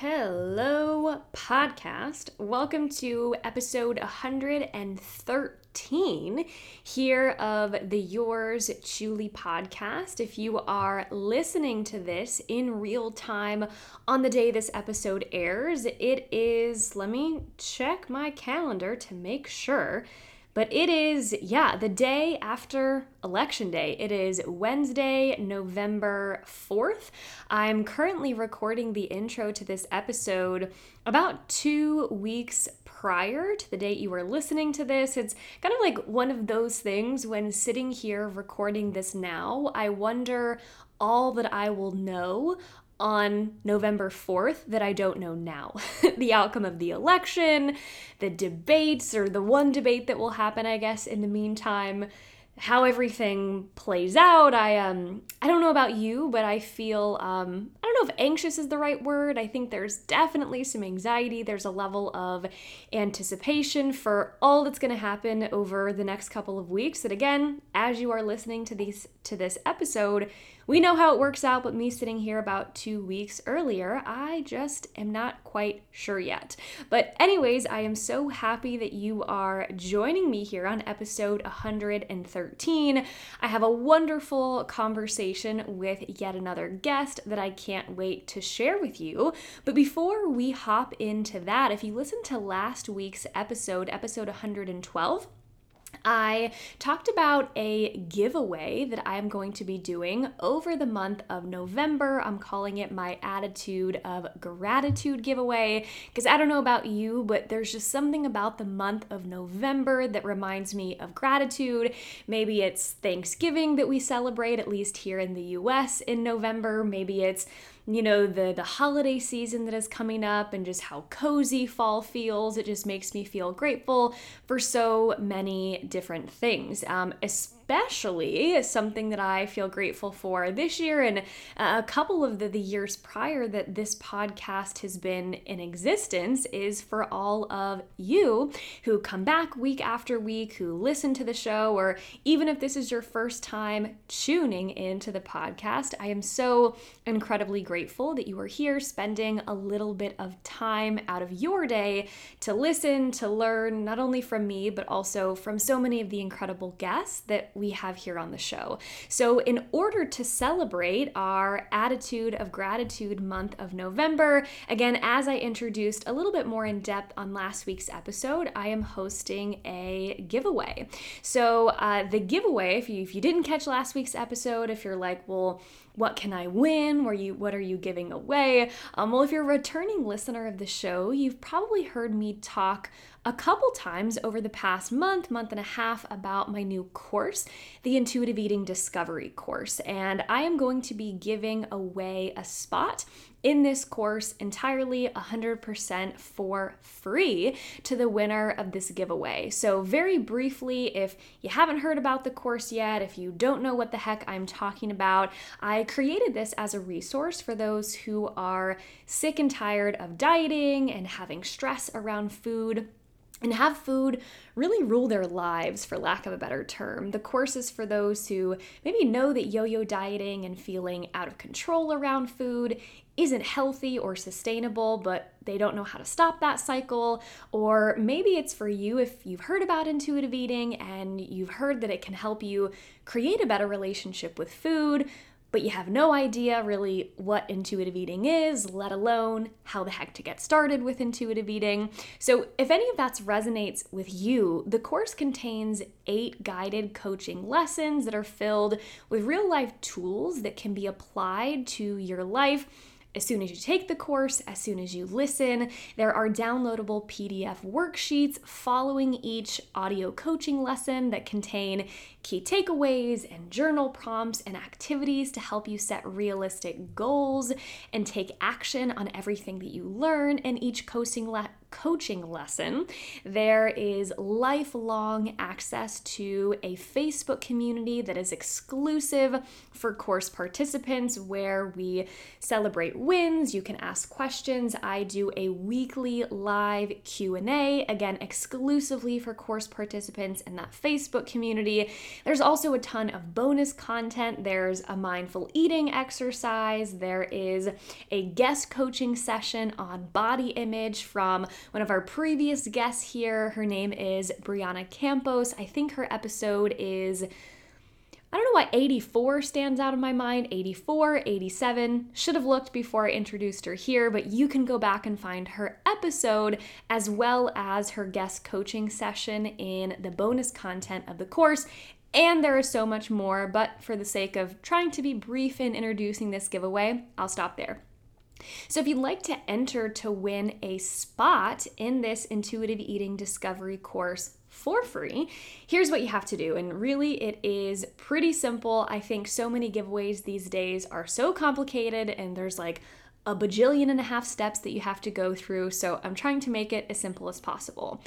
Hello, podcast. Welcome to episode 113 here of the Yours Truly podcast. If you are listening to this in real time on the day this episode airs, it is, let me check my calendar to make sure. But it is, yeah, the day after Election Day. It is Wednesday, November 4th. I'm currently recording the intro to this episode about two weeks prior to the date you are listening to this. It's kind of like one of those things when sitting here recording this now, I wonder all that I will know on November 4th that I don't know now. the outcome of the election, the debates, or the one debate that will happen, I guess, in the meantime, how everything plays out. I um I don't know about you, but I feel um I don't know if anxious is the right word. I think there's definitely some anxiety. There's a level of anticipation for all that's going to happen over the next couple of weeks. That again, as you are listening to these to this episode, we know how it works out, but me sitting here about two weeks earlier, I just am not quite sure yet. But, anyways, I am so happy that you are joining me here on episode 113. I have a wonderful conversation with yet another guest that I can't wait to share with you. But before we hop into that, if you listen to last week's episode, episode 112, I talked about a giveaway that I am going to be doing over the month of November. I'm calling it my Attitude of Gratitude giveaway because I don't know about you, but there's just something about the month of November that reminds me of gratitude. Maybe it's Thanksgiving that we celebrate, at least here in the US in November. Maybe it's you know the the holiday season that is coming up and just how cozy fall feels it just makes me feel grateful for so many different things um, especially especially something that I feel grateful for this year and a couple of the, the years prior that this podcast has been in existence is for all of you who come back week after week, who listen to the show, or even if this is your first time tuning into the podcast. I am so incredibly grateful that you are here spending a little bit of time out of your day to listen, to learn, not only from me, but also from so many of the incredible guests that we have here on the show. So, in order to celebrate our Attitude of Gratitude month of November, again, as I introduced a little bit more in depth on last week's episode, I am hosting a giveaway. So, uh, the giveaway, if you, if you didn't catch last week's episode, if you're like, well, what can I win? Were you what are you giving away? Um, well, if you're a returning listener of the show, you've probably heard me talk a couple times over the past month, month and a half about my new course, the Intuitive Eating Discovery course. And I am going to be giving away a spot in this course entirely 100% for free to the winner of this giveaway. So, very briefly, if you haven't heard about the course yet, if you don't know what the heck I'm talking about, I created this as a resource for those who are sick and tired of dieting and having stress around food and have food really rule their lives, for lack of a better term. The course is for those who maybe know that yo yo dieting and feeling out of control around food isn't healthy or sustainable, but they don't know how to stop that cycle. Or maybe it's for you if you've heard about intuitive eating and you've heard that it can help you create a better relationship with food, but you have no idea really what intuitive eating is, let alone how the heck to get started with intuitive eating. So, if any of that resonates with you, the course contains eight guided coaching lessons that are filled with real life tools that can be applied to your life as soon as you take the course, as soon as you listen. There are downloadable PDF worksheets following each audio coaching lesson that contain key takeaways and journal prompts and activities to help you set realistic goals and take action on everything that you learn in each coaching le- coaching lesson. There is lifelong access to a Facebook community that is exclusive for course participants where we celebrate wins, you can ask questions. I do a weekly live Q&A again exclusively for course participants in that Facebook community. There's also a ton of bonus content. There's a mindful eating exercise, there is a guest coaching session on body image from one of our previous guests here. Her name is Brianna Campos. I think her episode is I don't know why 84 stands out in my mind. 84, 87. Should have looked before I introduced her here, but you can go back and find her episode as well as her guest coaching session in the bonus content of the course. And there is so much more, but for the sake of trying to be brief in introducing this giveaway, I'll stop there. So, if you'd like to enter to win a spot in this intuitive eating discovery course for free, here's what you have to do. And really, it is pretty simple. I think so many giveaways these days are so complicated, and there's like a bajillion and a half steps that you have to go through. So, I'm trying to make it as simple as possible.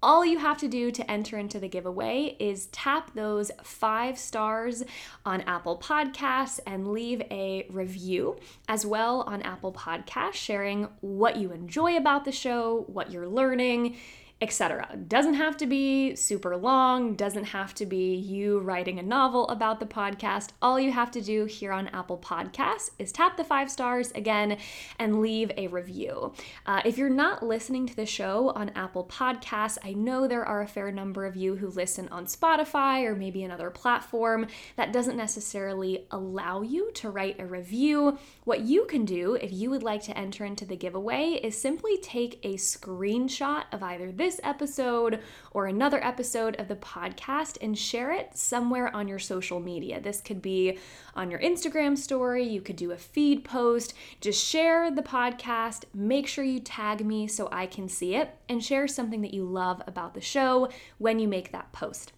All you have to do to enter into the giveaway is tap those five stars on Apple Podcasts and leave a review as well on Apple Podcasts, sharing what you enjoy about the show, what you're learning etc. Doesn't have to be super long, doesn't have to be you writing a novel about the podcast. All you have to do here on Apple Podcasts is tap the five stars again and leave a review. Uh, if you're not listening to the show on Apple Podcasts, I know there are a fair number of you who listen on Spotify or maybe another platform that doesn't necessarily allow you to write a review. What you can do if you would like to enter into the giveaway is simply take a screenshot of either this this episode or another episode of the podcast and share it somewhere on your social media. This could be on your Instagram story, you could do a feed post. Just share the podcast, make sure you tag me so I can see it, and share something that you love about the show when you make that post.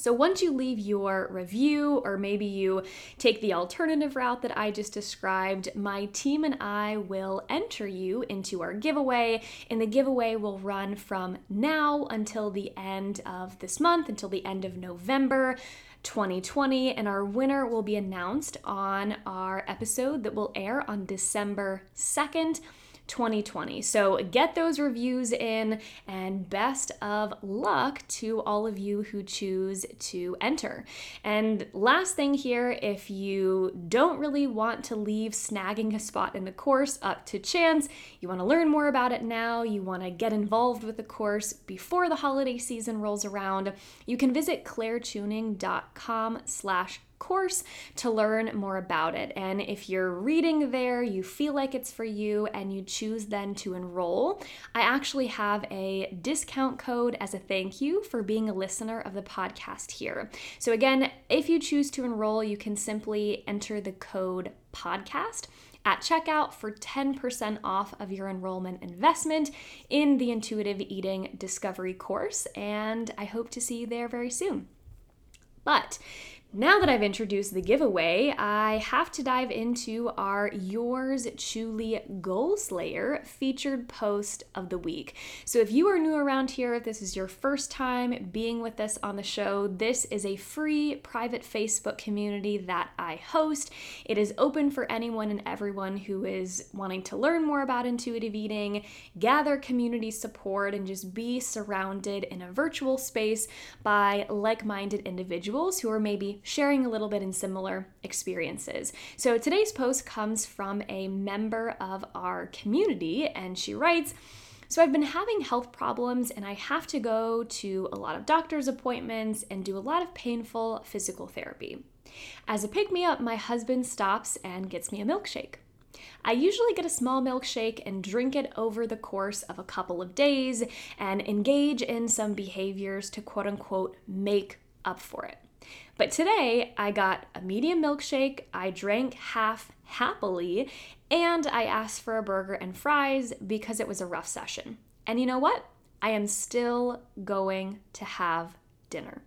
So once you leave your review, or maybe you take the alternative route that I just described, my team and I will enter you into our giveaway. And the giveaway will run from now until the end of this month, until the end of November. 2020, and our winner will be announced on our episode that will air on December 2nd. 2020. So get those reviews in, and best of luck to all of you who choose to enter. And last thing here if you don't really want to leave snagging a spot in the course up to chance, you want to learn more about it now, you want to get involved with the course before the holiday season rolls around, you can visit clairechewning.com slash course to learn more about it. And if you're reading there, you feel like it's for you, and you choose then to enroll, I actually have a discount code as a thank you for being a listener of the podcast here. So, again, if you choose to enroll, you can simply enter the code podcast at checkout for 10% off of your enrollment investment in the Intuitive Eating Discovery course. And I hope to see you there very soon. But now that I've introduced the giveaway, I have to dive into our Yours Truly Goal Slayer featured post of the week. So, if you are new around here, if this is your first time being with us on the show, this is a free private Facebook community that I host. It is open for anyone and everyone who is wanting to learn more about intuitive eating, gather community support, and just be surrounded in a virtual space by like minded individuals who are maybe sharing a little bit in similar experiences. So today's post comes from a member of our community, and she writes, so I've been having health problems and I have to go to a lot of doctor's appointments and do a lot of painful physical therapy. As a pick me up, my husband stops and gets me a milkshake. I usually get a small milkshake and drink it over the course of a couple of days and engage in some behaviors to quote unquote make up for it. But today I got a medium milkshake, I drank half happily, and I asked for a burger and fries because it was a rough session. And you know what? I am still going to have dinner.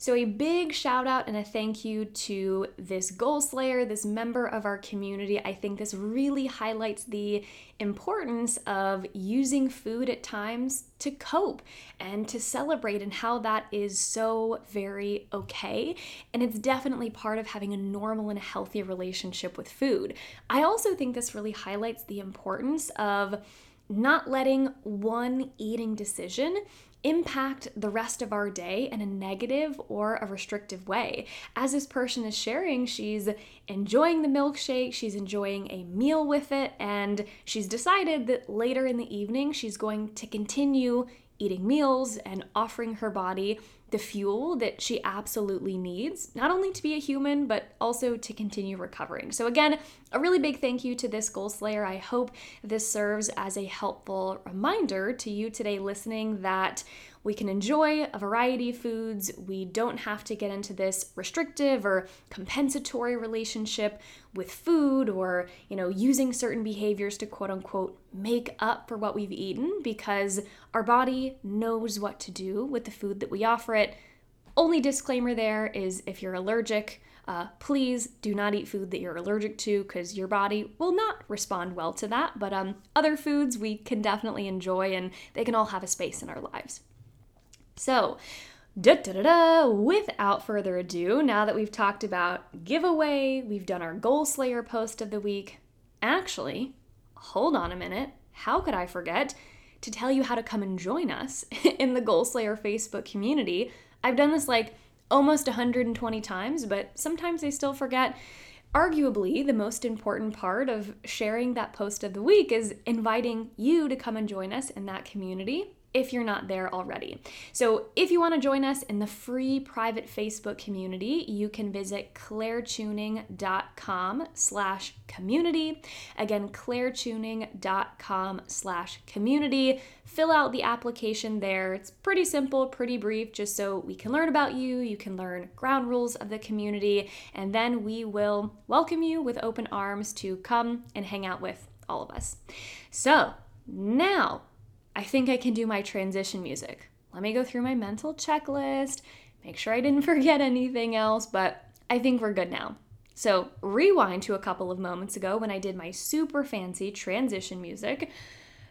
So, a big shout out and a thank you to this goal slayer, this member of our community. I think this really highlights the importance of using food at times to cope and to celebrate, and how that is so very okay. And it's definitely part of having a normal and healthy relationship with food. I also think this really highlights the importance of not letting one eating decision impact the rest of our day in a negative or a restrictive way. As this person is sharing, she's enjoying the milkshake, she's enjoying a meal with it, and she's decided that later in the evening she's going to continue eating meals and offering her body the fuel that she absolutely needs, not only to be a human, but also to continue recovering. So, again, a really big thank you to this goal slayer. I hope this serves as a helpful reminder to you today listening that we can enjoy a variety of foods. We don't have to get into this restrictive or compensatory relationship with food or, you know, using certain behaviors to quote unquote make up for what we've eaten because our body knows what to do with the food that we offer it. Only disclaimer there is if you're allergic, uh, please do not eat food that you're allergic to because your body will not respond well to that. But um, other foods we can definitely enjoy and they can all have a space in our lives. So, da da da da, without further ado, now that we've talked about giveaway, we've done our Goal Slayer post of the week. Actually, hold on a minute. How could I forget to tell you how to come and join us in the Goal Slayer Facebook community? I've done this like almost 120 times, but sometimes I still forget. Arguably, the most important part of sharing that post of the week is inviting you to come and join us in that community if you're not there already. So, if you want to join us in the free private Facebook community, you can visit clairechewning.com slash community. Again, clairechewning.com slash community. Fill out the application there. It's pretty simple, pretty brief, just so we can learn about you, you can learn ground rules of the community, and then we will welcome you with open arms to come and hang out with all of us. So, now I think I can do my transition music. Let me go through my mental checklist, make sure I didn't forget anything else, but I think we're good now. So, rewind to a couple of moments ago when I did my super fancy transition music.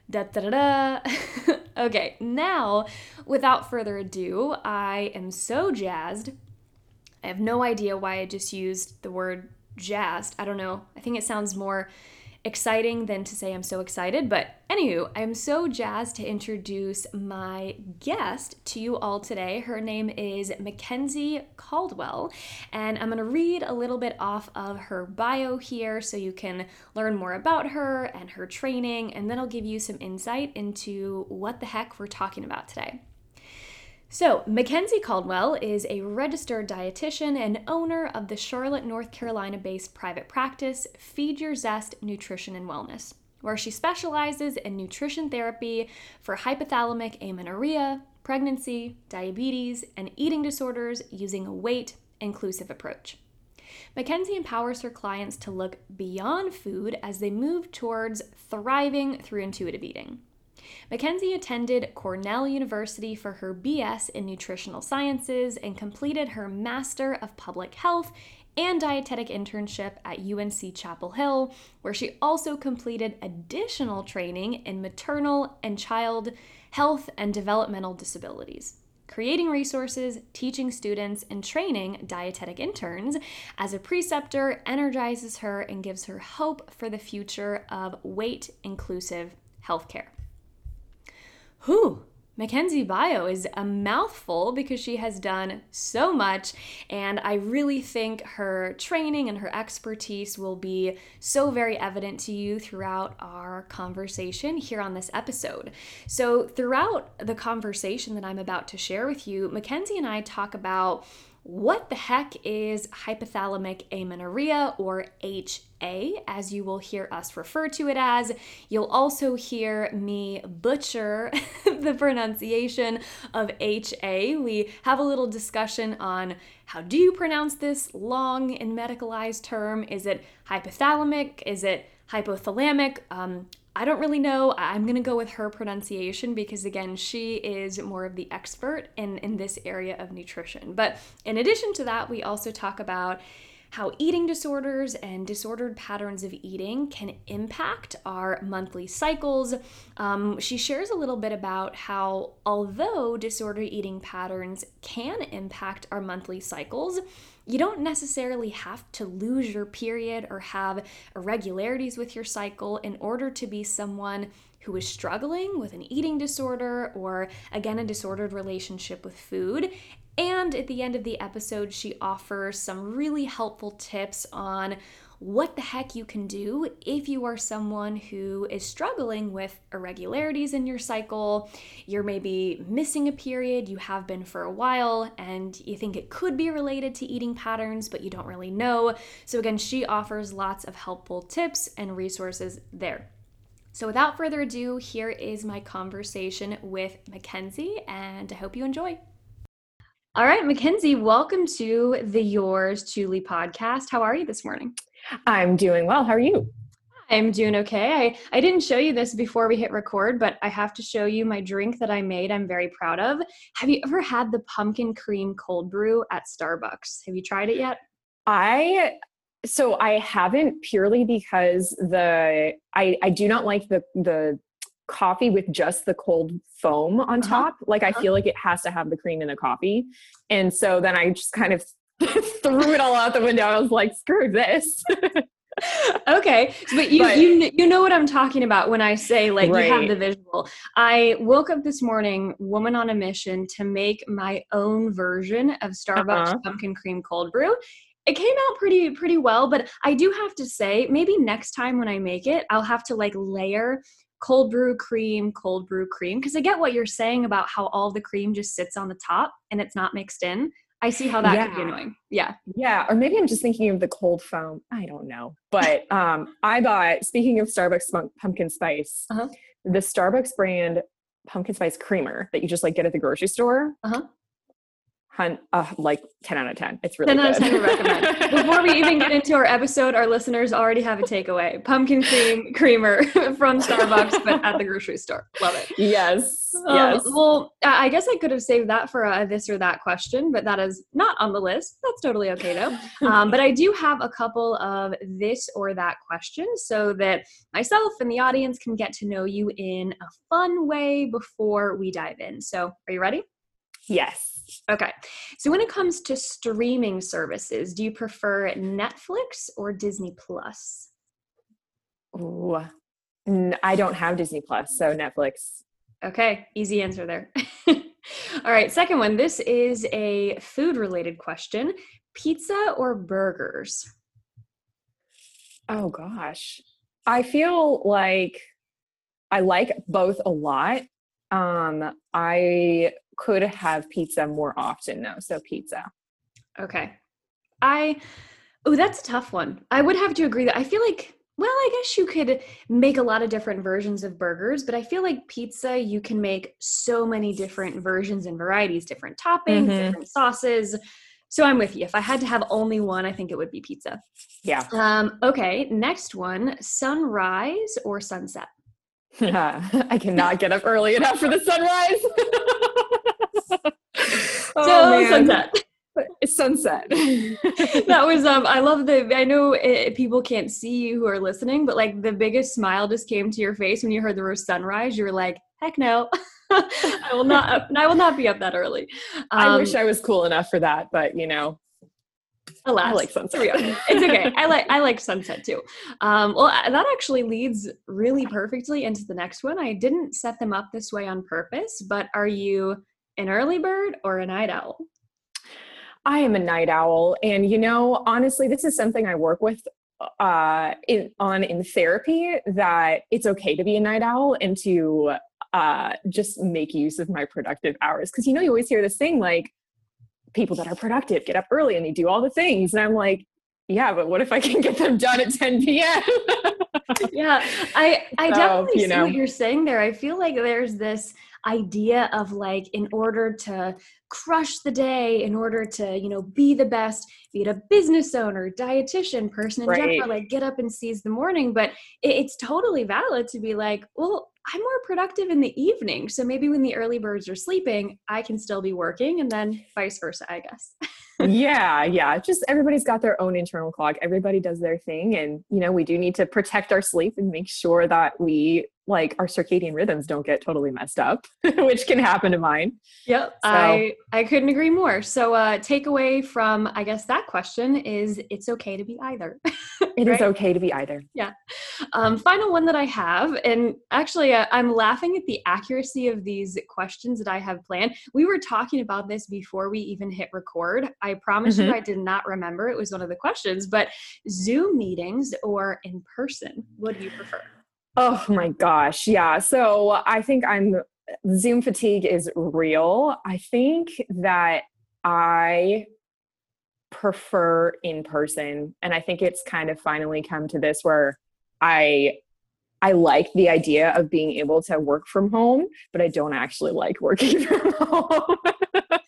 Da da da da. okay, now, without further ado, I am so jazzed. I have no idea why I just used the word jazzed. I don't know. I think it sounds more exciting than to say I'm so excited. But anywho, I'm so jazzed to introduce my guest to you all today. Her name is McKenzie Caldwell, and I'm going to read a little bit off of her bio here so you can learn more about her and her training, and then I'll give you some insight into what the heck we're talking about today. So, McKenzie Caldwell is a registered dietitian and owner of the Charlotte, North Carolina based private practice Feed Your Zest Nutrition and Wellness, where she specializes in nutrition therapy for hypothalamic amenorrhea, pregnancy, diabetes, and eating disorders using a weight inclusive approach. McKenzie empowers her clients to look beyond food as they move towards thriving through intuitive eating. McKenzie attended Cornell University for her BS in Nutritional Sciences and completed her Master of Public Health and dietetic internship at UNC Chapel Hill, where she also completed additional training in maternal and child health and developmental disabilities. Creating resources, teaching students, and training dietetic interns as a preceptor energizes her and gives her hope for the future of weight inclusive healthcare. Whew, McKenzie Bio is a mouthful because she has done so much, and I really think her training and her expertise will be so very evident to you throughout our conversation here on this episode. So, throughout the conversation that I'm about to share with you, McKenzie and I talk about what the heck is hypothalamic amenorrhea or HA, as you will hear us refer to it as. You'll also hear me butcher the pronunciation of HA. We have a little discussion on how do you pronounce this long and medicalized term? Is it hypothalamic? Is it hypothalamic? Um, I don't really know. I'm going to go with her pronunciation because, again, she is more of the expert in, in this area of nutrition. But in addition to that, we also talk about how eating disorders and disordered patterns of eating can impact our monthly cycles. Um, she shares a little bit about how, although disordered eating patterns can impact our monthly cycles, you don't necessarily have to lose your period or have irregularities with your cycle in order to be someone who is struggling with an eating disorder or, again, a disordered relationship with food. And at the end of the episode, she offers some really helpful tips on what the heck you can do if you are someone who is struggling with irregularities in your cycle. You're maybe missing a period, you have been for a while, and you think it could be related to eating patterns, but you don't really know. So, again, she offers lots of helpful tips and resources there. So, without further ado, here is my conversation with McKenzie, and I hope you enjoy. All right, McKenzie, welcome to the Yours Truly podcast. How are you this morning? I'm doing well. How are you? I'm doing okay. I, I didn't show you this before we hit record, but I have to show you my drink that I made. I'm very proud of. Have you ever had the pumpkin cream cold brew at Starbucks? Have you tried it yet? I so I haven't purely because the I I do not like the the coffee with just the cold foam on uh-huh. top. Like I uh-huh. feel like it has to have the cream in the coffee. And so then I just kind of threw it all out the window. I was like, screw this. okay but you but, you you know what i'm talking about when i say like right. you have the visual i woke up this morning woman on a mission to make my own version of starbucks uh-huh. pumpkin cream cold brew it came out pretty pretty well but i do have to say maybe next time when i make it i'll have to like layer cold brew cream, cold brew cream. Because I get what you're saying about how all the cream just sits on the top and it's not mixed in. I see how that yeah. could be annoying. Yeah. Yeah. Or maybe I'm just thinking of the cold foam. I don't know. But um, I bought, speaking of Starbucks pumpkin spice, uh-huh. the Starbucks brand pumpkin spice creamer that you just like get at the grocery store. Uh-huh uh, like 10 out of 10. It's really 10 out of 10 recommend. Before we even get into our episode, our listeners already have a takeaway. Pumpkin cream creamer from Starbucks, but at the grocery store. Love it. Yes. Um, yes. Well, I guess I could have saved that for a this or that question, but that is not on the list. That's totally okay though. Um, but I do have a couple of this or that questions so that myself and the audience can get to know you in a fun way before we dive in. So are you ready? Yes. Okay. So when it comes to streaming services, do you prefer Netflix or Disney Plus? Ooh, I don't have Disney Plus, so Netflix. Okay, easy answer there. All right, second one. This is a food related question pizza or burgers? Oh gosh. I feel like I like both a lot. Um, I could have pizza more often though. So pizza. Okay. I oh that's a tough one. I would have to agree that I feel like well, I guess you could make a lot of different versions of burgers, but I feel like pizza you can make so many different versions and varieties, different toppings, mm-hmm. different sauces. So I'm with you. If I had to have only one, I think it would be pizza. Yeah. Um, okay, next one, sunrise or sunset? I cannot get up early enough for the sunrise. oh, so man. sunset. It's sunset. that was um. I love the. I know it, people can't see you who are listening, but like the biggest smile just came to your face when you heard the word sunrise. You were like, "Heck no, I will not. I will not be up that early." Um, I wish I was cool enough for that, but you know, Alas, I like sunset. it's okay. I like I like sunset too. Um, well, that actually leads really perfectly into the next one. I didn't set them up this way on purpose, but are you an early bird or a night owl? I am a night owl, and you know, honestly, this is something I work with uh, in, on in therapy. That it's okay to be a night owl and to uh, just make use of my productive hours. Because you know, you always hear this thing like people that are productive get up early and they do all the things, and I'm like, yeah, but what if I can get them done at 10 p.m.? yeah, I I so, definitely you know. see what you're saying there. I feel like there's this idea of like in order to crush the day in order to you know be the best be it a business owner dietitian person in right. general like get up and seize the morning but it, it's totally valid to be like well i'm more productive in the evening so maybe when the early birds are sleeping i can still be working and then vice versa i guess. Yeah yeah just everybody's got their own internal clock everybody does their thing and you know we do need to protect our sleep and make sure that we like our circadian rhythms don't get totally messed up, which can happen to mine. Yep. So. I I couldn't agree more. So uh takeaway from I guess that question is it's okay to be either. It right? is okay to be either. Yeah. Um final one that I have and actually uh, I'm laughing at the accuracy of these questions that I have planned. We were talking about this before we even hit record. I promise mm-hmm. you I did not remember it was one of the questions, but Zoom meetings or in person, what do you prefer? Oh my gosh. Yeah. So I think I'm Zoom fatigue is real. I think that I prefer in person and I think it's kind of finally come to this where I I like the idea of being able to work from home, but I don't actually like working from home.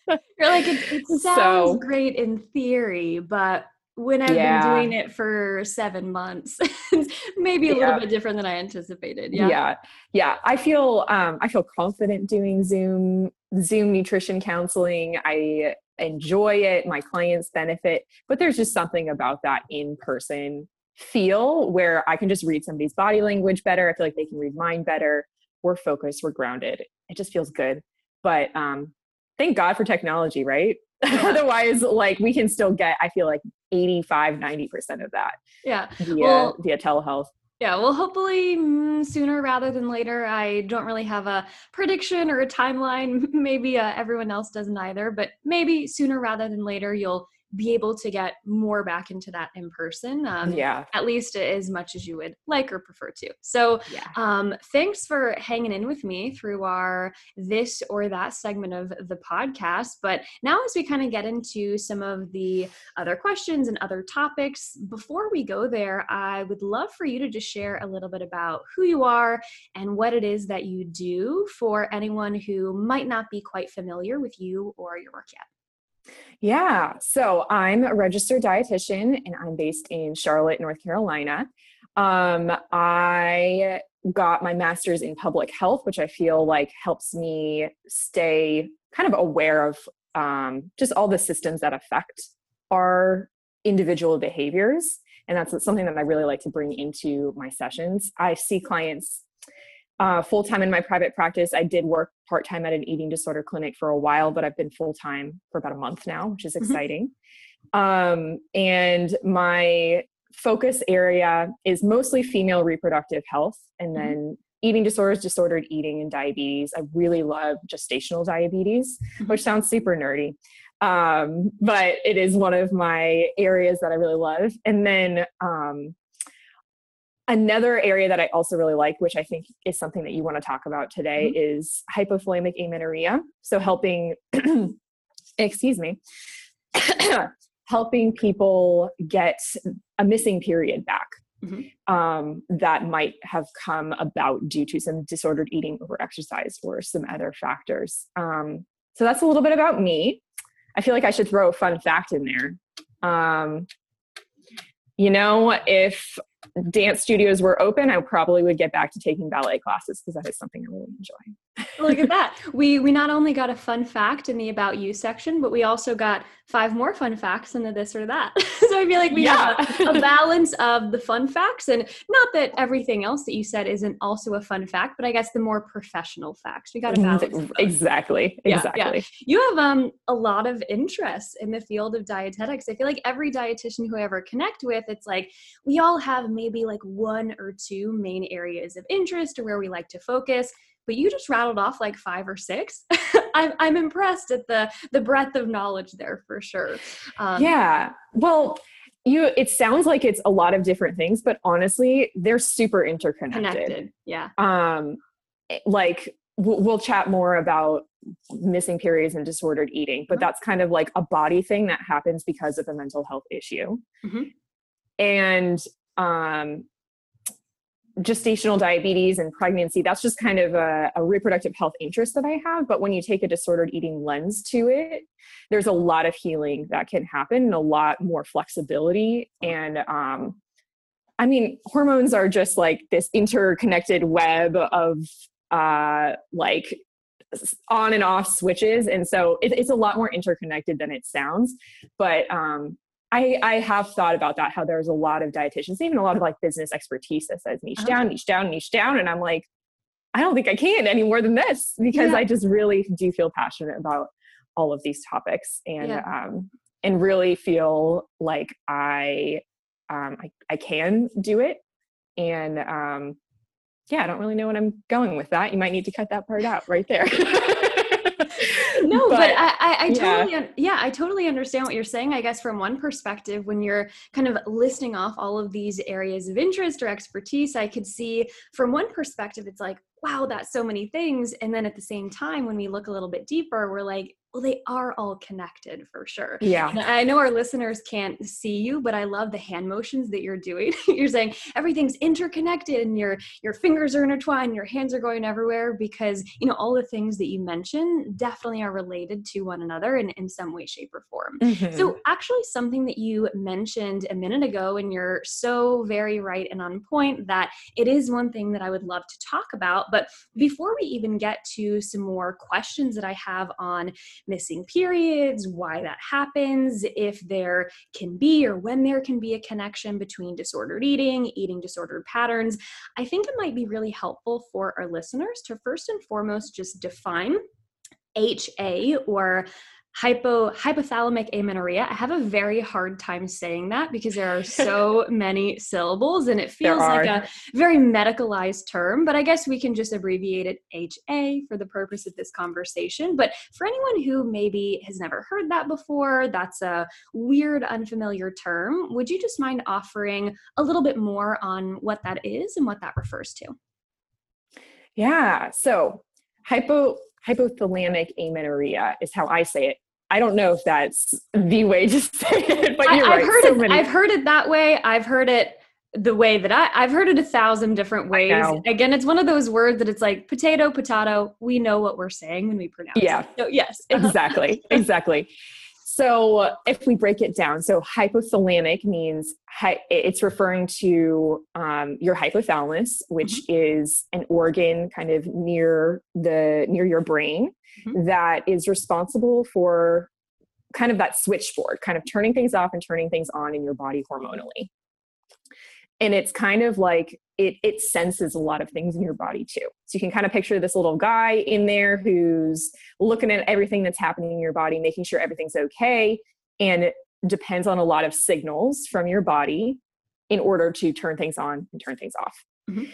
You're like it, it sounds so, great in theory, but when I've yeah. been doing it for seven months, maybe a yeah. little bit different than I anticipated. Yeah. Yeah. Yeah. I feel um I feel confident doing Zoom Zoom nutrition counseling. I enjoy it. My clients benefit, but there's just something about that in person feel where I can just read somebody's body language better. I feel like they can read mine better. We're focused, we're grounded. It just feels good. But um thank God for technology, right? Otherwise, like we can still get, I feel like 85, 90% of that. Yeah. Via, well, via telehealth. Yeah, well, hopefully mm, sooner rather than later. I don't really have a prediction or a timeline. Maybe uh, everyone else doesn't either, but maybe sooner rather than later, you'll be able to get more back into that in person um, yeah. at least as much as you would like or prefer to. So yeah. um, thanks for hanging in with me through our this or that segment of the podcast. But now as we kind of get into some of the other questions and other topics before we go there i would love for you to just share a little bit about who you are and what it is that you do for anyone who might not be quite familiar with you or your work yet yeah. So I'm a registered dietitian and I'm based in Charlotte, North Carolina. Um, I got my master's in public health, which I feel like helps me stay kind of aware of um, just all the systems that affect our individual behaviors. And that's something that I really like to bring into my sessions. I see clients uh, full time in my private practice. I did work part time at an eating disorder clinic for a while, but I've been full time for about a month now, which is mm-hmm. exciting. Mm-hmm. Um, and my focus area is mostly female reproductive health and mm-hmm. then mm-hmm. eating disorders, disordered eating, and diabetes. I really love gestational diabetes, mm-hmm. which sounds super nerdy. Um, but it is one of my areas that I really love. And then um, Another area that I also really like, which I think is something that you want to talk about today, mm-hmm. is hypothalamic amenorrhea. So helping, excuse me, helping people get a missing period back. Mm-hmm. Um, that might have come about due to some disordered eating or exercise or some other factors. Um, so that's a little bit about me. I feel like I should throw a fun fact in there. Um, you know, if dance studios were open, I probably would get back to taking ballet classes because that is something I really enjoy. Look at that. We we not only got a fun fact in the about you section, but we also got five more fun facts in the this or that. so I feel like we yeah. have a, a, balance of the fun facts and not that everything else that you said isn't also a fun fact, but I guess the more professional facts. We got a balance. Exactly. Yeah, exactly. Yeah. You have um a lot of interest in the field of dietetics. I feel like every dietitian who I ever connect with, it's like we all have maybe like one or two main areas of interest or where we like to focus but you just rattled off like five or six. I'm, I'm impressed at the the breadth of knowledge there for sure. Um, yeah. Well, you it sounds like it's a lot of different things, but honestly, they're super interconnected. Connected. Yeah. Um, eh, like we'll chat more about missing periods and disordered eating, but mm-hmm. that's kind of like a body thing that happens because of a mental health issue. Mm-hmm. And um, gestational diabetes and pregnancy that's just kind of a, a, reproductive health interest that i have. But when you take a disordered eating lens to it there's a lot of healing that can happen and a lot more flexibility. And um, i mean hormones are just like this interconnected web of uh, like on and off switches. And so it, it's a lot more interconnected than it sounds. But um, I, I have thought about that, how there's a lot of dietitians, even a lot of like business expertise that says niche uh-huh. down, niche down, niche down. And I'm like, I don't think I can any more than this because yeah. I just really do feel passionate about all of these topics and yeah. um, and really feel like I, um, I I can do it. And um, yeah, I don't really know what I'm going with that. You might need to cut that part out right there. no, but, but I, I, I totally, yeah. yeah, I totally understand what you're saying. I guess from one perspective, when you're kind of listing off all of these areas of interest or expertise, I could see from one perspective, it's like, wow, that's so many things. And then at the same time, when we look a little bit deeper, we're like, well, they are all connected for sure. Yeah. I know our listeners can't see you, but I love the hand motions that you're doing. you're saying everything's interconnected and your your fingers are intertwined, your hands are going everywhere because you know all the things that you mentioned definitely are related to one another in, in some way, shape, or form. Mm-hmm. So actually something that you mentioned a minute ago, and you're so very right and on point that it is one thing that I would love to talk about. But before we even get to some more questions that I have on missing periods, why that happens, if there can be or when there can be a connection between disordered eating, eating disordered patterns, I think it might be really helpful for our listeners to first and foremost just define HA or hypo hypothalamic amenorrhea. I have a very hard time saying that because there are so many syllables and it feels like a very medicalized term, but I guess we can just abbreviate it HA for the purpose of this conversation. But for anyone who maybe has never heard that before, that's a weird unfamiliar term, would you just mind offering a little bit more on what that is and what that refers to? Yeah. So, hypo hypothalamic amenorrhea is how I say it. I don't know if that's the way to say it, but you're I, right. I've heard, so it, many. I've heard it that way. I've heard it the way that I, I've heard it a thousand different ways. Again, it's one of those words that it's like potato, potato. We know what we're saying when we pronounce yeah. it. So, yes. exactly. exactly. So if we break it down, so hypothalamic means hi- it's referring to um, your hypothalamus, which mm-hmm. is an organ kind of near the near your brain mm-hmm. that is responsible for kind of that switchboard, kind of turning things off and turning things on in your body hormonally and it's kind of like it it senses a lot of things in your body too so you can kind of picture this little guy in there who's looking at everything that's happening in your body making sure everything's okay and it depends on a lot of signals from your body in order to turn things on and turn things off mm-hmm.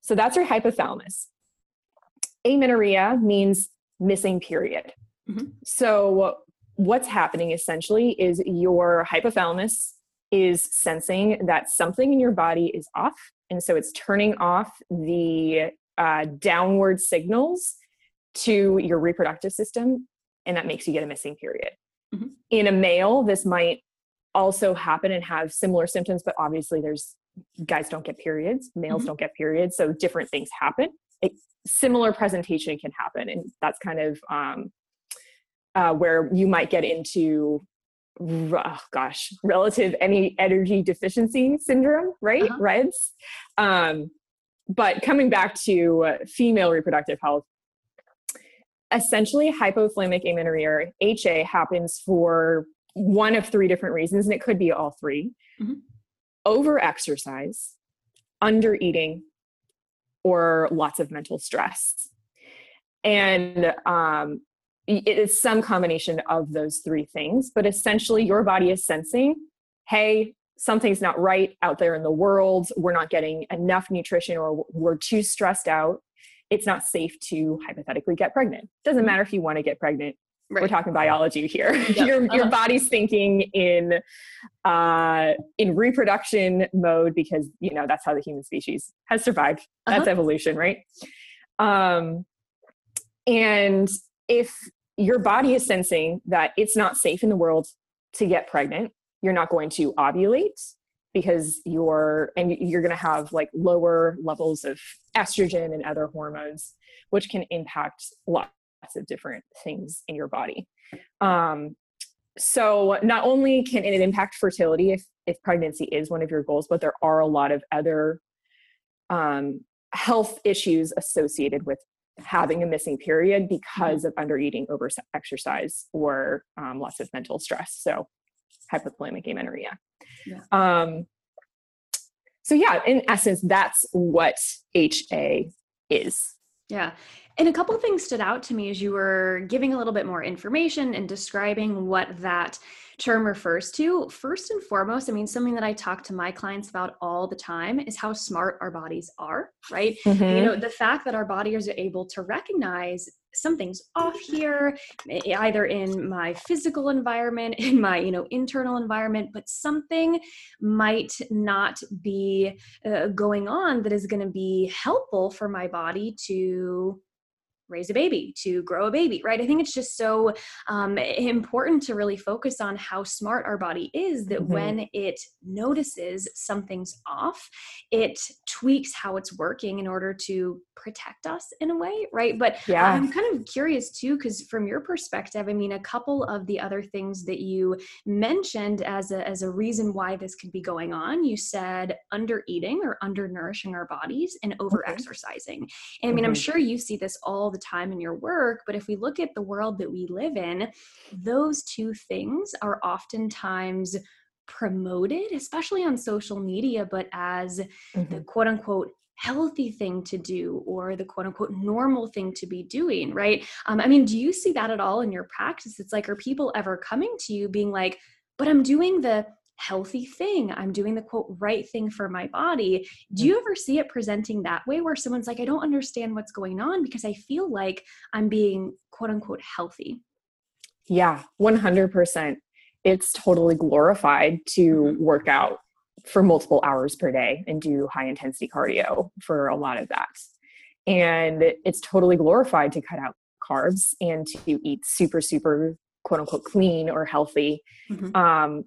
so that's your hypothalamus amenorrhea means missing period mm-hmm. so what's happening essentially is your hypothalamus is sensing that something in your body is off. And so it's turning off the uh, downward signals to your reproductive system. And that makes you get a missing period. Mm-hmm. In a male, this might also happen and have similar symptoms, but obviously there's guys don't get periods, males mm-hmm. don't get periods. So different things happen. It, similar presentation can happen. And that's kind of um, uh, where you might get into oh gosh, relative any energy deficiency syndrome, right? Uh-huh. REDS. Um, but coming back to female reproductive health, essentially hypothalamic amenorrhea, HA, happens for one of three different reasons, and it could be all 3 mm-hmm. over exercise, under eating, or lots of mental stress. And um, it is some combination of those three things but essentially your body is sensing hey something's not right out there in the world we're not getting enough nutrition or we're too stressed out it's not safe to hypothetically get pregnant doesn't matter if you want to get pregnant right. we're talking biology here yep. your, your uh-huh. body's thinking in uh, in reproduction mode because you know that's how the human species has survived that's uh-huh. evolution right um, and if your body is sensing that it's not safe in the world to get pregnant. You're not going to ovulate because you're and you're going to have like lower levels of estrogen and other hormones which can impact lots of different things in your body um, so not only can it impact fertility if if pregnancy is one of your goals but there are a lot of other um, health issues associated with having a missing period because of under eating over exercise or um, lots of mental stress. So hypothalamic amenorrhea. Yeah. um, so yeah in essence that's what ha is. Yeah and a couple of things stood out to me as you were giving a little bit more information and describing what that term refers to. First and foremost, I mean, something that I talk to my clients about all the time is how smart our bodies are, right? Mm-hmm. You know, the fact that our bodies are able to recognize something's off here either in my physical environment in my you know internal environment but something might not be uh, going on that is going to be helpful for my body to raise a baby, to grow a baby, right? I think it's just so um, important to really focus on how smart our body is that mm-hmm. when it notices something's off, it tweaks how it's working in order to protect us in a way, right? But yeah. I'm kind of curious too, because from your perspective, I mean, a couple of the other things that you mentioned as a, as a reason why this could be going on, you said under eating or under nourishing our bodies and over exercising. And I mean, mm-hmm. I'm sure you see this all the the time in your work. But if we look at the world that we live in, those two things are oftentimes promoted, especially on social media, but as mm-hmm. the quote unquote healthy thing to do or the quote unquote normal thing to be doing, right? Um, I mean, do you see that at all in your practice? It's like, are people ever coming to you being like, but I'm doing the healthy thing. I'm doing the quote right thing for my body. Do you ever see it presenting that way where someone's like, I don't understand what's going on because I feel like I'm being quote unquote healthy? Yeah, 100%. It's totally glorified to mm-hmm. work out for multiple hours per day and do high intensity cardio for a lot of that. And it's totally glorified to cut out carbs and to eat super, super quote unquote clean or healthy. Mm-hmm. Um,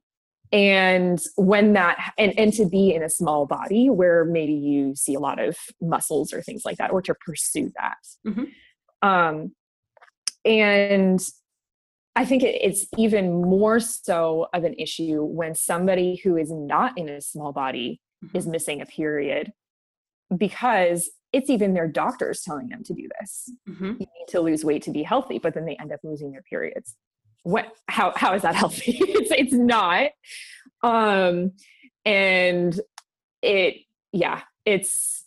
and when that and, and to be in a small body where maybe you see a lot of muscles or things like that or to pursue that mm-hmm. um, and i think it, it's even more so of an issue when somebody who is not in a small body mm-hmm. is missing a period because it's even their doctors telling them to do this mm-hmm. you need to lose weight to be healthy but then they end up losing their periods what how how is that healthy it's it's not um and it yeah it's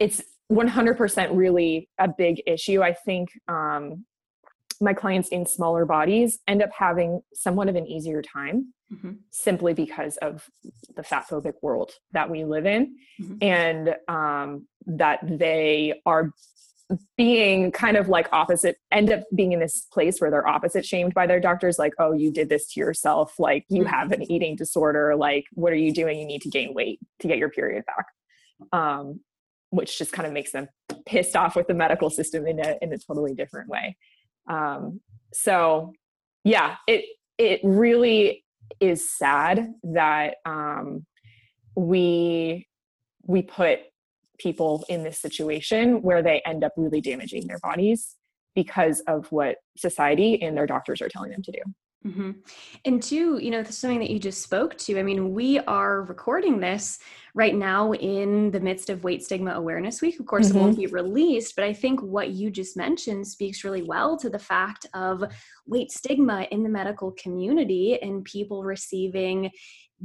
it's 100% really a big issue i think um my clients in smaller bodies end up having somewhat of an easier time mm-hmm. simply because of the fat phobic world that we live in mm-hmm. and um, that they are being kind of like opposite end up being in this place where they're opposite shamed by their doctors like oh you did this to yourself. Like you have an eating disorder. Like what are you doing? You need to gain weight to get your period back. Um, which just kind of makes them pissed off with the medical system in a in a totally different way. Um, so yeah it it really is sad that um, we we put people in this situation where they end up really damaging their bodies because of what society and their doctors are telling them to do. Mm-hmm. And two, you know, something that you just spoke to. I mean, we are recording this right now in the midst of Weight Stigma Awareness Week. Of course, mm-hmm. it won't mm-hmm. be released, but I think what you just mentioned speaks really well to the fact of weight stigma in the medical community and people receiving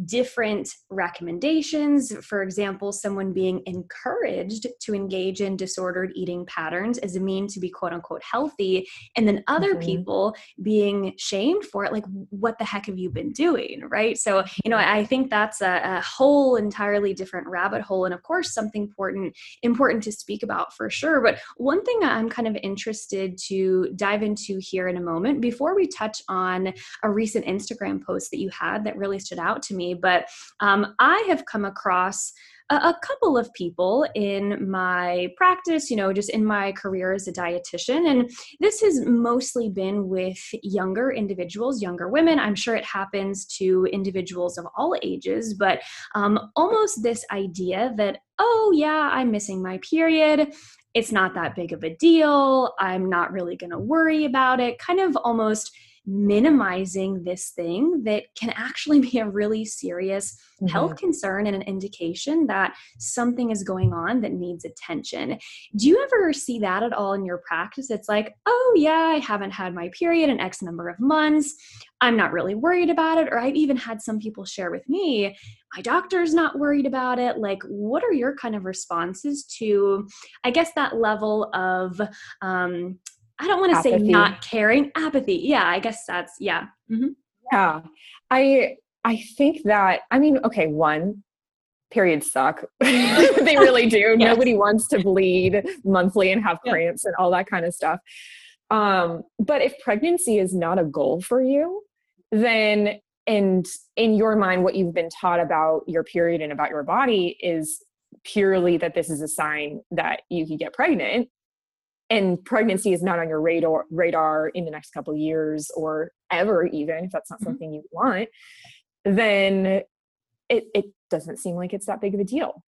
different recommendations. For example, someone being encouraged to engage in disordered eating patterns as a mean to be quote unquote healthy, and then other mm-hmm. people being shamed for it. Like, what the heck have you been doing? Right. So, you know, I think that's a, a whole entirely different rabbit hole. And of course, something important, important to speak about for sure. But one thing I'm kind of interested to dive into here in a moment before we touch on a recent Instagram post that you had that really stood out to me but um, I have come across a, a couple of people in my practice, you know, just in my career as a dietitian. And this has mostly been with younger individuals, younger women. I'm sure it happens to individuals of all ages, but um, almost this idea that, oh, yeah, I'm missing my period it's not that big of a deal. I'm not really going to worry about it. Kind of almost minimizing this thing that can actually be a really serious mm-hmm. health concern and an indication that something is going on that needs attention. Do you ever see that at all in your practice? It's like, oh, yeah, I haven't had my period in X number of months. I'm not really worried about it. Or I've even had some people share with me, my doctor's not worried about it. Like, what are your kind of responses to, I guess, that level of, um, I don't want to say not caring, apathy. Yeah, I guess that's yeah. Mm-hmm. Yeah, I I think that I mean, okay, one periods suck. they really do. yes. Nobody wants to bleed monthly and have cramps and all that kind of stuff. Um, but if pregnancy is not a goal for you, then and in your mind what you've been taught about your period and about your body is purely that this is a sign that you could get pregnant and pregnancy is not on your radar radar in the next couple years or ever even if that's not mm-hmm. something you want then it, it doesn't seem like it's that big of a deal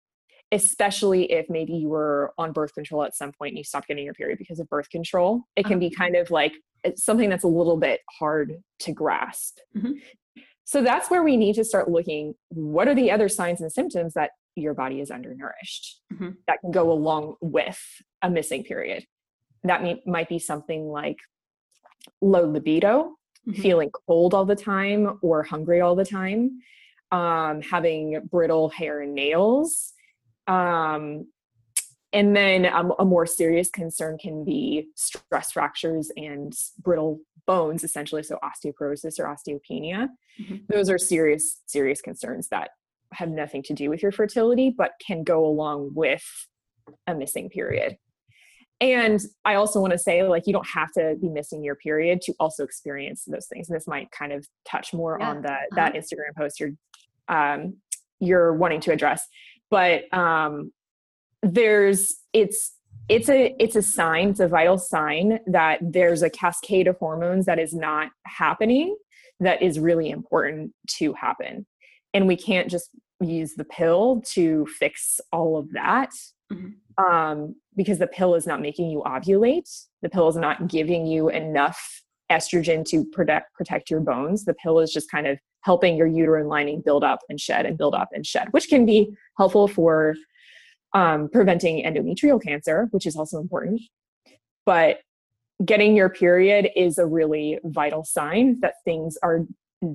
especially if maybe you were on birth control at some point and you stopped getting your period because of birth control it can be uh-huh. kind of like something that's a little bit hard to grasp mm-hmm. so that's where we need to start looking what are the other signs and symptoms that your body is undernourished mm-hmm. that can go along with a missing period that may, might be something like low libido, mm-hmm. feeling cold all the time or hungry all the time, um, having brittle hair and nails. Um, and then a, a more serious concern can be stress fractures and brittle bones, essentially, so osteoporosis or osteopenia. Mm-hmm. Those are serious, serious concerns that have nothing to do with your fertility, but can go along with a missing period and i also want to say like you don't have to be missing your period to also experience those things and this might kind of touch more yeah. on the uh-huh. that instagram post you're um you're wanting to address but um there's it's it's a it's a sign it's a vital sign that there's a cascade of hormones that is not happening that is really important to happen and we can't just use the pill to fix all of that mm-hmm. um, because the pill is not making you ovulate. The pill is not giving you enough estrogen to protect protect your bones. The pill is just kind of helping your uterine lining build up and shed and build up and shed, which can be helpful for um, preventing endometrial cancer, which is also important. But getting your period is a really vital sign that things are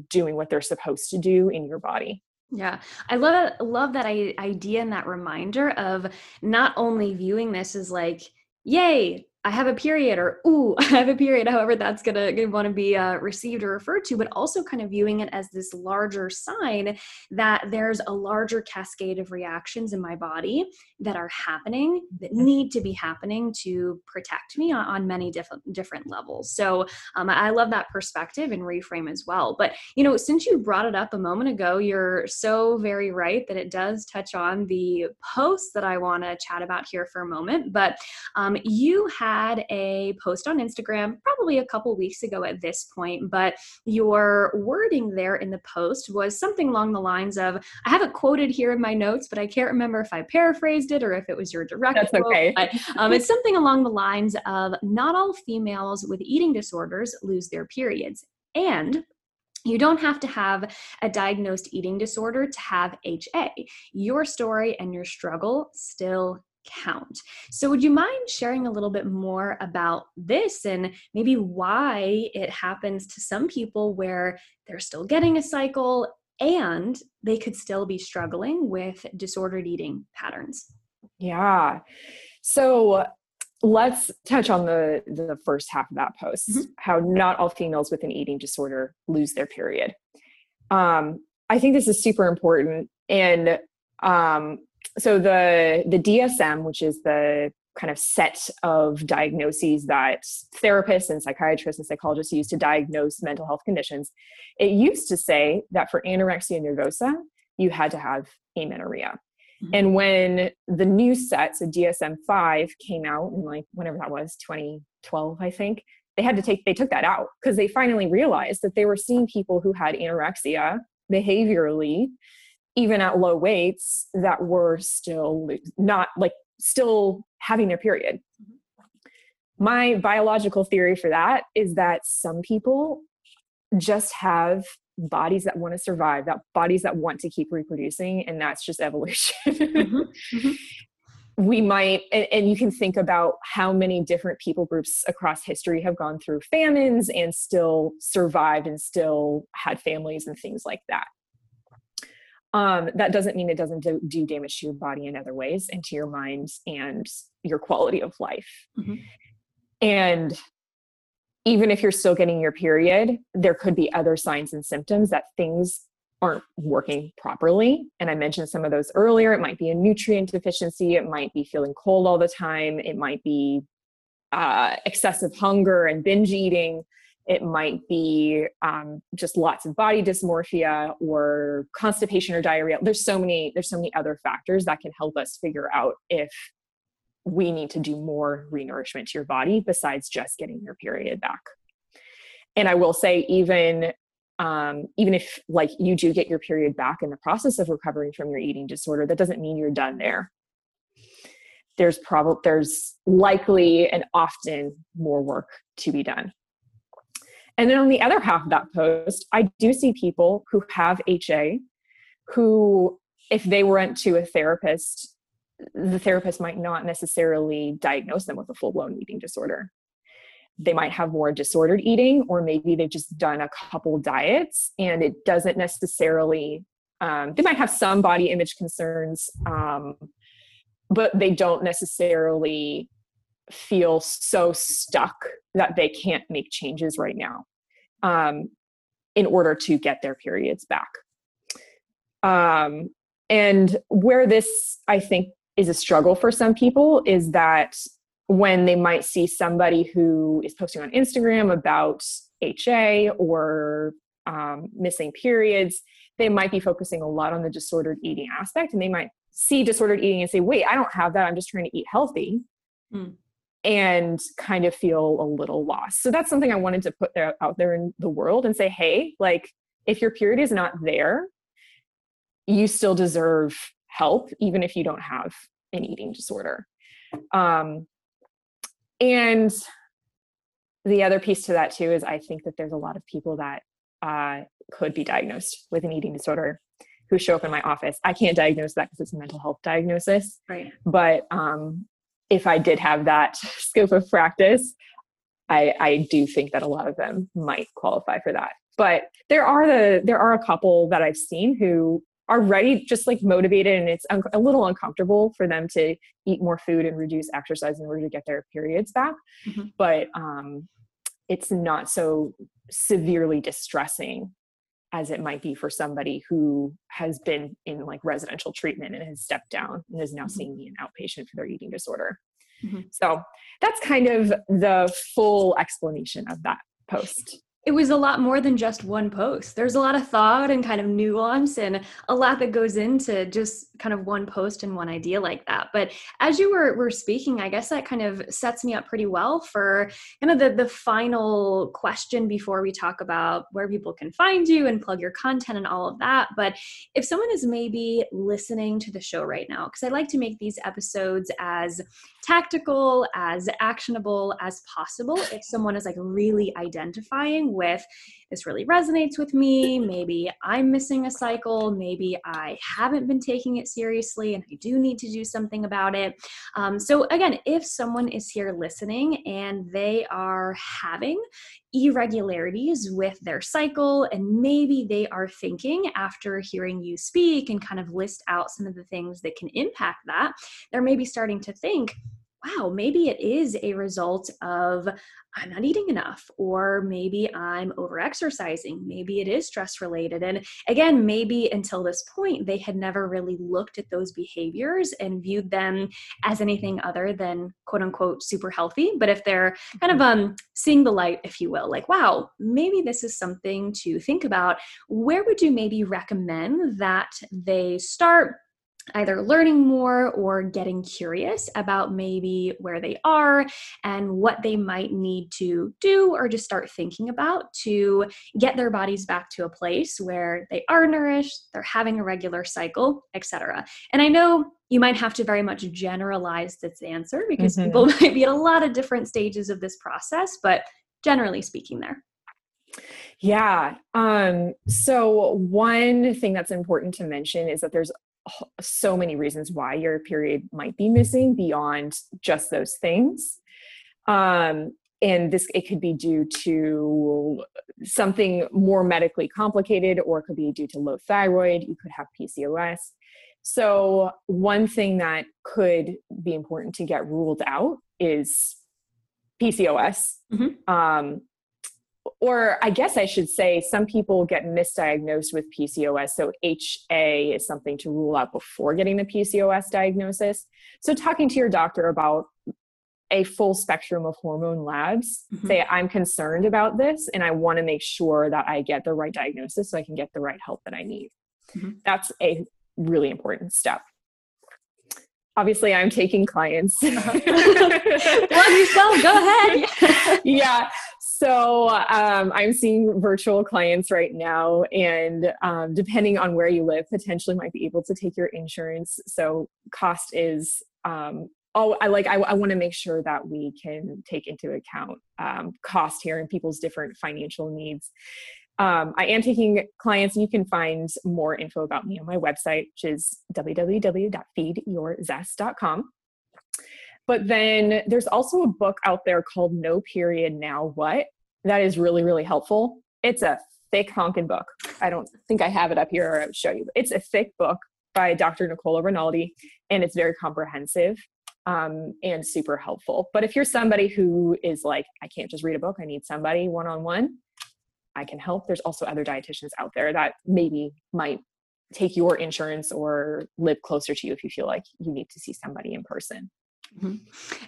doing what they're supposed to do in your body. Yeah, I love it. Love that idea and that reminder of not only viewing this as like, yay, I have a period or ooh, I have a period, however that's gonna, gonna want to be uh, received or referred to, but also kind of viewing it as this larger sign that there's a larger cascade of reactions in my body that are happening that mm-hmm. need to be happening to protect me on, on many different different levels. So um, I love that perspective and reframe as well. But you know, since you brought it up a moment ago, you're so very right that it does touch on the post that I want to chat about here for a moment. But um, you have had a post on Instagram probably a couple weeks ago at this point, but your wording there in the post was something along the lines of I haven't quoted here in my notes, but I can't remember if I paraphrased it or if it was your direct That's quote. Okay. But um, it's something along the lines of not all females with eating disorders lose their periods. And you don't have to have a diagnosed eating disorder to have HA. Your story and your struggle still count. So, would you mind sharing a little bit more about this and maybe why it happens to some people where they're still getting a cycle and they could still be struggling with disordered eating patterns? Yeah. So, let's touch on the the first half of that post mm-hmm. how not all females with an eating disorder lose their period um, i think this is super important and um, so the the DSM, which is the kind of set of diagnoses that therapists and psychiatrists and psychologists use to diagnose mental health conditions, it used to say that for anorexia nervosa, you had to have amenorrhea. Mm-hmm. And when the new set, so DSM 5 came out in like whenever that was, 2012, I think, they had to take, they took that out because they finally realized that they were seeing people who had anorexia behaviorally, even at low weights, that were still not like still having their period. Mm-hmm. My biological theory for that is that some people just have bodies that want to survive, that bodies that want to keep reproducing, and that's just evolution. mm-hmm. Mm-hmm. We might, and, and, you can think about how many different people groups across history have gone through famines and still survived and still had families and things like that. Um, that doesn't mean it doesn't do, do, damage to your body in other ways and to your mind and your quality of life. Mm-hmm. And even if you're still getting your period, there could be other signs and symptoms that things aren't working properly. And I mentioned some of those earlier. It might be a nutrient deficiency, it might be feeling cold all the time, it might be uh, excessive hunger and binge eating. It might be um, just lots of body dysmorphia or constipation or diarrhea. There's so many. There's so many other factors that can help us figure out if we need to do more renourishment to your body besides just getting your period back. And I will say, even um, even if like you do get your period back in the process of recovering from your eating disorder, that doesn't mean you're done there. There's probably there's likely and often more work to be done. And then on the other half of that post, I do see people who have HA who, if they went to a therapist the therapist might not necessarily diagnose them with a full blown eating disorder. They might have more disordered eating, or maybe they've just done a couple diets and it doesn't necessarily, um, they might have some body image concerns, um, but they don't necessarily feel so stuck that they can't make changes right now um, in order to get their periods back. Um, and where this, I think, is a struggle for some people is that when they might see somebody who is posting on Instagram about HA or um, missing periods, they might be focusing a lot on the disordered eating aspect and they might see disordered eating and say, wait, I don't have that. I'm just trying to eat healthy. Mm. And kind of feel a little lost. So that's something I wanted to put there, out there in the world and say, hey, like if your period is not there, you still deserve help, even if you don't have an eating disorder. Um, and the other piece to that too is I think that there's a lot of people that uh, could be diagnosed with an eating disorder who show up in my office. I can't diagnose that because it's a mental health diagnosis. Right. But um, if I did have that scope of practice, I, I do think that a lot of them might qualify for that. But there are the there are a couple that I've seen who are ready, just like motivated, and it's un- a little uncomfortable for them to eat more food and reduce exercise in order to get their periods back. Mm-hmm. But um, it's not so severely distressing as it might be for somebody who has been in like residential treatment and has stepped down and is now mm-hmm. seeing me an outpatient for their eating disorder. Mm-hmm. So that's kind of the full explanation of that post it was a lot more than just one post. There's a lot of thought and kind of nuance and a lot that goes into just kind of one post and one idea like that. But as you were, were speaking, I guess that kind of sets me up pretty well for kind of the, the final question before we talk about where people can find you and plug your content and all of that. But if someone is maybe listening to the show right now, because I like to make these episodes as tactical, as actionable as possible, if someone is like really identifying with this really resonates with me. Maybe I'm missing a cycle. Maybe I haven't been taking it seriously and I do need to do something about it. Um, so, again, if someone is here listening and they are having irregularities with their cycle, and maybe they are thinking after hearing you speak and kind of list out some of the things that can impact that, they're maybe starting to think, wow, maybe it is a result of I'm not eating enough, or maybe I'm over exercising. Maybe it is stress related. And again, maybe until this point, they had never really looked at those behaviors and viewed them as anything other than quote unquote super healthy. But if they're kind of mm-hmm. um, seeing the light, if you will, like, wow, maybe this is something to think about, where would you maybe recommend that they start? Either learning more or getting curious about maybe where they are and what they might need to do or just start thinking about to get their bodies back to a place where they are nourished, they're having a regular cycle, etc. And I know you might have to very much generalize this answer because mm-hmm. people might be at a lot of different stages of this process, but generally speaking there. Yeah. Um, so, one thing that's important to mention is that there's so many reasons why your period might be missing beyond just those things. Um, and this it could be due to something more medically complicated or it could be due to low thyroid you could have pcos so one thing that could be important to get ruled out is pcos mm-hmm. um, or I guess I should say, some people get misdiagnosed with PCOS. So HA is something to rule out before getting the PCOS diagnosis. So talking to your doctor about a full spectrum of hormone labs, mm-hmm. say, I'm concerned about this and I want to make sure that I get the right diagnosis so I can get the right help that I need. Mm-hmm. That's a really important step obviously i'm taking clients plug yourself go ahead yeah so um, i'm seeing virtual clients right now and um, depending on where you live potentially might be able to take your insurance so cost is um, oh i like i, I want to make sure that we can take into account um, cost here and people's different financial needs um, I am taking clients, you can find more info about me on my website, which is www.feedyourzest.com. But then there's also a book out there called No Period Now What that is really, really helpful. It's a thick honking book. I don't think I have it up here or I would show you. It's a thick book by Dr. Nicola Rinaldi, and it's very comprehensive um, and super helpful. But if you're somebody who is like, I can't just read a book, I need somebody one on one, I can help. There's also other dietitians out there that maybe might take your insurance or live closer to you if you feel like you need to see somebody in person. Mm-hmm.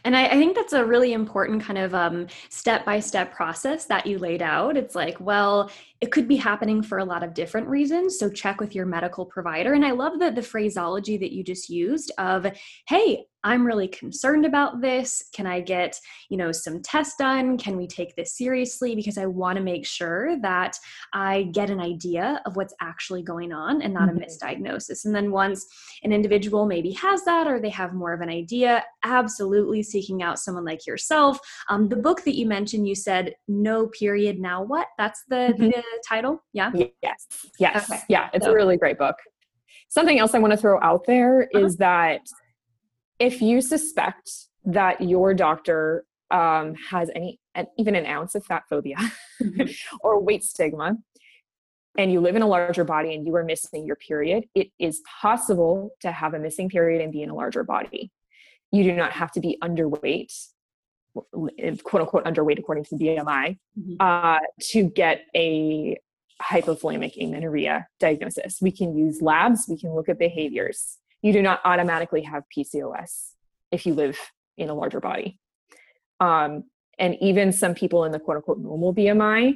And I, I, think that's a really important kind of step by step process that you laid out. It's like, well, it could be happening for a lot of different reasons. So check with your medical provider. And I love the, the phraseology that you just used of, hey, I'm really concerned about this. Can I get, you know, some tests done? Can we take this seriously? Because I want to make sure that I get an idea of what's actually going on and not mm-hmm. a misdiagnosis. And then once an individual maybe has that or they have more of an idea, absolutely seeking out someone like yourself. Um, the book that you mentioned, you said, No Period Now What? That's the, mm-hmm. the title? Yeah. Yes. Yes. Okay. Yeah. It's so. a really great book. Something else I want to throw out there uh-huh. is that if you suspect that your doctor um, has any, and even an ounce of fat phobia mm-hmm. or weight stigma, and you live in a larger body and you are missing your period, it is possible to have a missing period and be in a larger body. You do not have to be underweight quote unquote underweight according to the BMI mm-hmm. uh, to get a hypothalamic amenorrhea diagnosis. We can use labs, we can look at behaviors. You do not automatically have PCOS if you live in a larger body. Um, and even some people in the quote unquote normal BMI,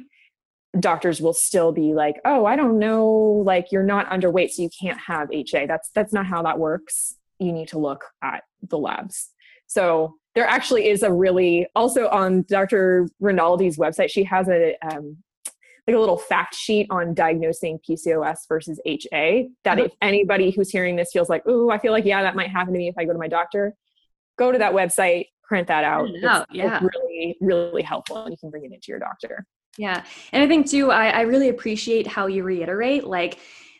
doctors will still be like, "Oh, I don't know, like you're not underweight, so you can't have HA." That's that's not how that works. You need to look at the labs. So there actually is a really also on Dr. Rinaldi's website. She has a um, like a little fact sheet on diagnosing PCOS versus HA. That mm-hmm. if anybody who's hearing this feels like, "Ooh, I feel like yeah, that might happen to me if I go to my doctor," go to that website, print that out. It's, yeah. it's really really helpful, and you can bring it into your doctor. Yeah, and I think too, I, I really appreciate how you reiterate like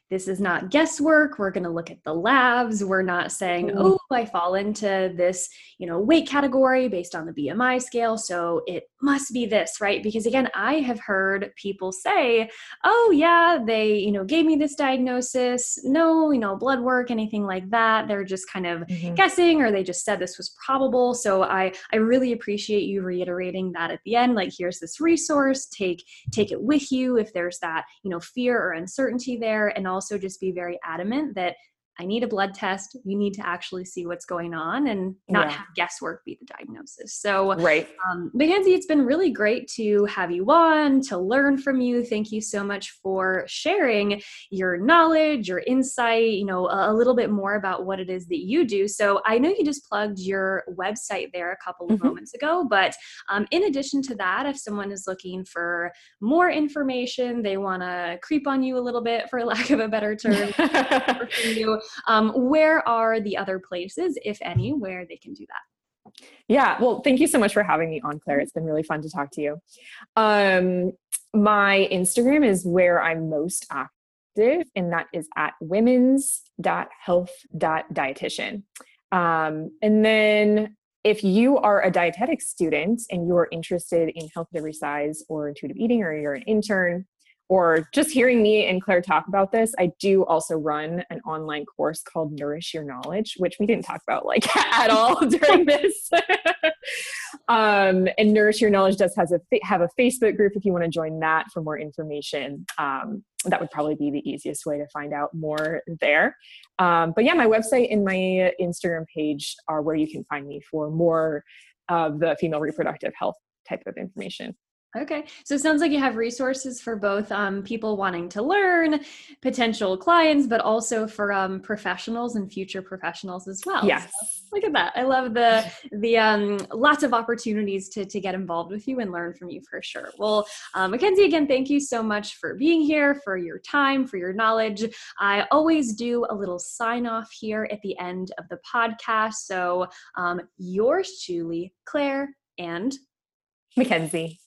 this is not guesswork we're going to look at the labs we're not saying mm-hmm. oh i fall into this you know weight category based on the bmi scale so it must be this right because again i have heard people say oh yeah they you know gave me this diagnosis no you know blood work anything like that they're just kind of mm-hmm. guessing or they just said this was probable so i i really appreciate you reiterating that at the end like here's this resource take take it with you if there's that you know fear or uncertainty there and also also just be very adamant that I need a blood test. We need to actually see what's going on and not yeah. have guesswork be the diagnosis. So, right. Um, McKenzie, it's been really great to have you on, to learn from you. Thank you so much for sharing your knowledge, your insight, you know, a, a little bit more about what it is that you do. So, I know you just plugged your website there a couple of mm-hmm. moments ago, but um, in addition to that, if someone is looking for more information, they want to creep on you a little bit, for lack of a better term, you, um, where are the other places, if any, where they can do that? Yeah, well, thank you so much for having me on, Claire. It's been really fun to talk to you. Um, my Instagram is where I'm most active, and that is at women's.health.dietitian. Um, and then if you are a dietetics student and you're interested in health at every size or intuitive eating, or you're an intern, or just hearing me and Claire talk about this, I do also run an online course called Nourish Your Knowledge, which we didn't talk about like at all during this. um, and Nourish Your Knowledge does has a have a Facebook group if you want to join that for more information. Um, that would probably be the easiest way to find out more there. Um, but yeah, my website and my Instagram page are where you can find me for more of the female reproductive health type of information. Okay. So it sounds like you have resources for both um, people wanting to learn, potential clients, but also for um, professionals and future professionals as well. Yes. So, look at that. I love the the um, lots of opportunities to to get involved with you and learn from you for sure. Well, um, McKenzie, again, thank you so much for being here, for your time, for your knowledge. I always do a little sign off here at the end of the podcast. So um, yours, Chewly, Claire, and McKenzie.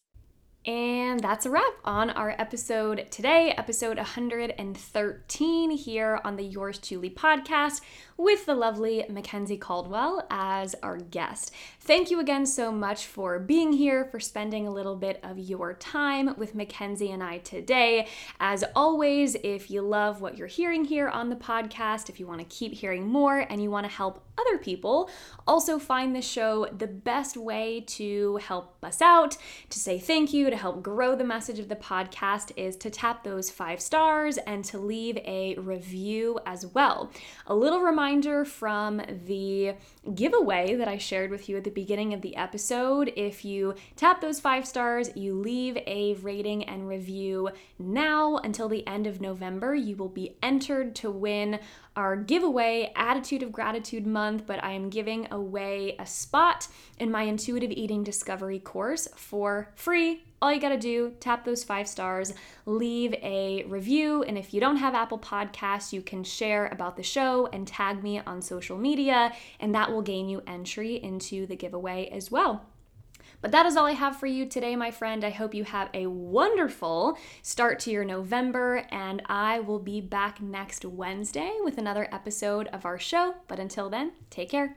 And that's a wrap on our episode today, episode 113 here on the Yours Chewly podcast with the lovely McKenzie Caldwell as our guest. Thank you again so much for being here, for spending a little bit of your time with McKenzie and I today. As always, if you love what you're hearing here on the podcast, if you want to keep hearing more and you want to help other people also find the show, the best way to help us out, to say thank you, to help grow the message of the podcast is to tap those five stars and to leave a review as well. A little reminder reminder from the giveaway that I shared with you at the beginning of the episode. If you tap those five stars, you leave a rating and review now. Until the end of November, you will be entered to win our giveaway Attitude of Gratitude month, but I am giving away a spot in my intuitive eating discovery course for free all you got to do tap those five stars leave a review and if you don't have apple podcasts you can share about the show and tag me on social media and that will gain you entry into the giveaway as well but that is all I have for you today, my friend. I hope you have a wonderful start to your November, and I will be back next Wednesday with another episode of our show. But until then, take care.